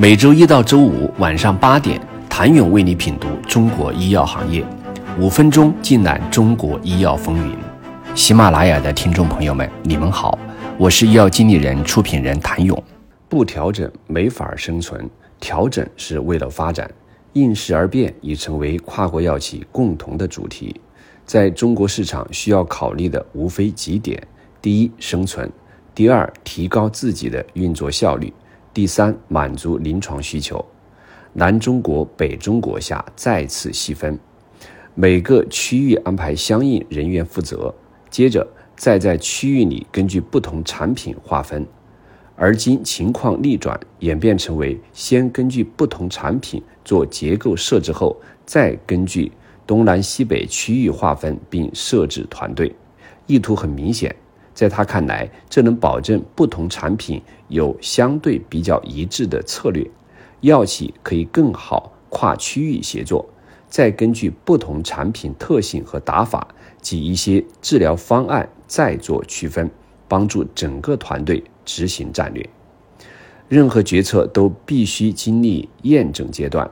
每周一到周五晚上八点，谭勇为你品读中国医药行业，五分钟尽览中国医药风云。喜马拉雅的听众朋友们，你们好，我是医药经理人、出品人谭勇。不调整没法生存，调整是为了发展。应时而变已成为跨国药企共同的主题。在中国市场需要考虑的无非几点：第一，生存；第二，提高自己的运作效率；第三，满足临床需求。南中国、北中国下再次细分，每个区域安排相应人员负责，接着再在区域里根据不同产品划分。而今情况逆转，演变成为先根据不同产品做结构设置后，再根据东南西北区域划分并设置团队。意图很明显，在他看来，这能保证不同产品有相对比较一致的策略，药企可以更好跨区域协作，再根据不同产品特性和打法及一些治疗方案再做区分，帮助整个团队。执行战略，任何决策都必须经历验证阶段。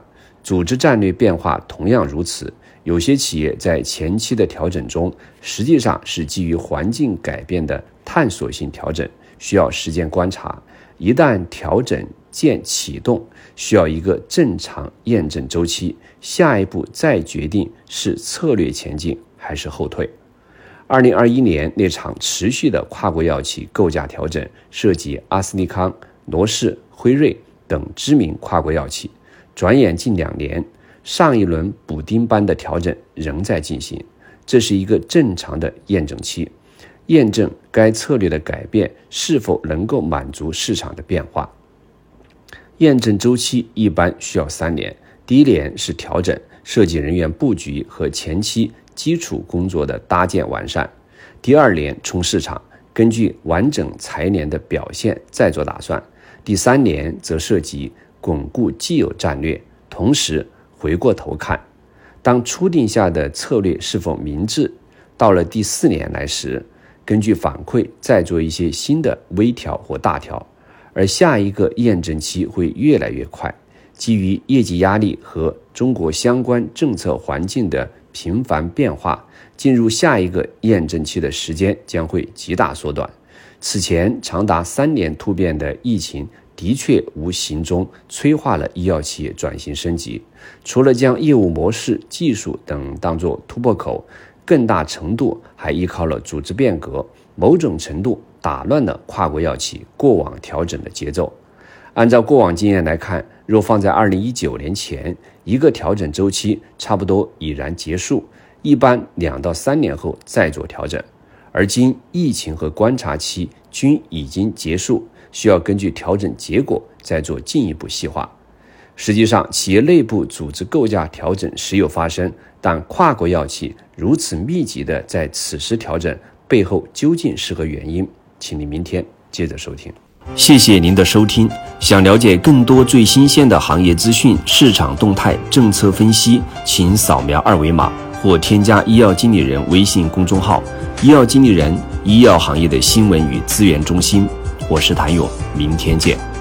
组织战略变化同样如此。有些企业在前期的调整中，实际上是基于环境改变的探索性调整，需要时间观察。一旦调整键启动，需要一个正常验证周期，下一步再决定是策略前进还是后退。二零二一年那场持续的跨国药企构架调整，涉及阿斯利康、罗氏、辉瑞等知名跨国药企。转眼近两年，上一轮补丁般的调整仍在进行，这是一个正常的验证期，验证该策略的改变是否能够满足市场的变化。验证周期一般需要三年，第一年是调整设计人员布局和前期。基础工作的搭建完善，第二年冲市场，根据完整财年的表现再做打算。第三年则涉及巩固既有战略，同时回过头看，当初定下的策略是否明智。到了第四年来时，根据反馈再做一些新的微调或大调。而下一个验证期会越来越快，基于业绩压力和中国相关政策环境的。频繁变化，进入下一个验证期的时间将会极大缩短。此前长达三年突变的疫情，的确无形中催化了医药企业转型升级。除了将业务模式、技术等当作突破口，更大程度还依靠了组织变革，某种程度打乱了跨国药企过往调整的节奏。按照过往经验来看，若放在二零一九年前，一个调整周期差不多已然结束，一般两到三年后再做调整。而今疫情和观察期均已经结束，需要根据调整结果再做进一步细化。实际上，企业内部组织构架调整时有发生，但跨国药企如此密集的在此时调整，背后究竟是何原因？请您明天接着收听。谢谢您的收听。想了解更多最新鲜的行业资讯、市场动态、政策分析，请扫描二维码或添加医药经理人微信公众号“医药经理人”——医药行业的新闻与资源中心。我是谭勇，明天见。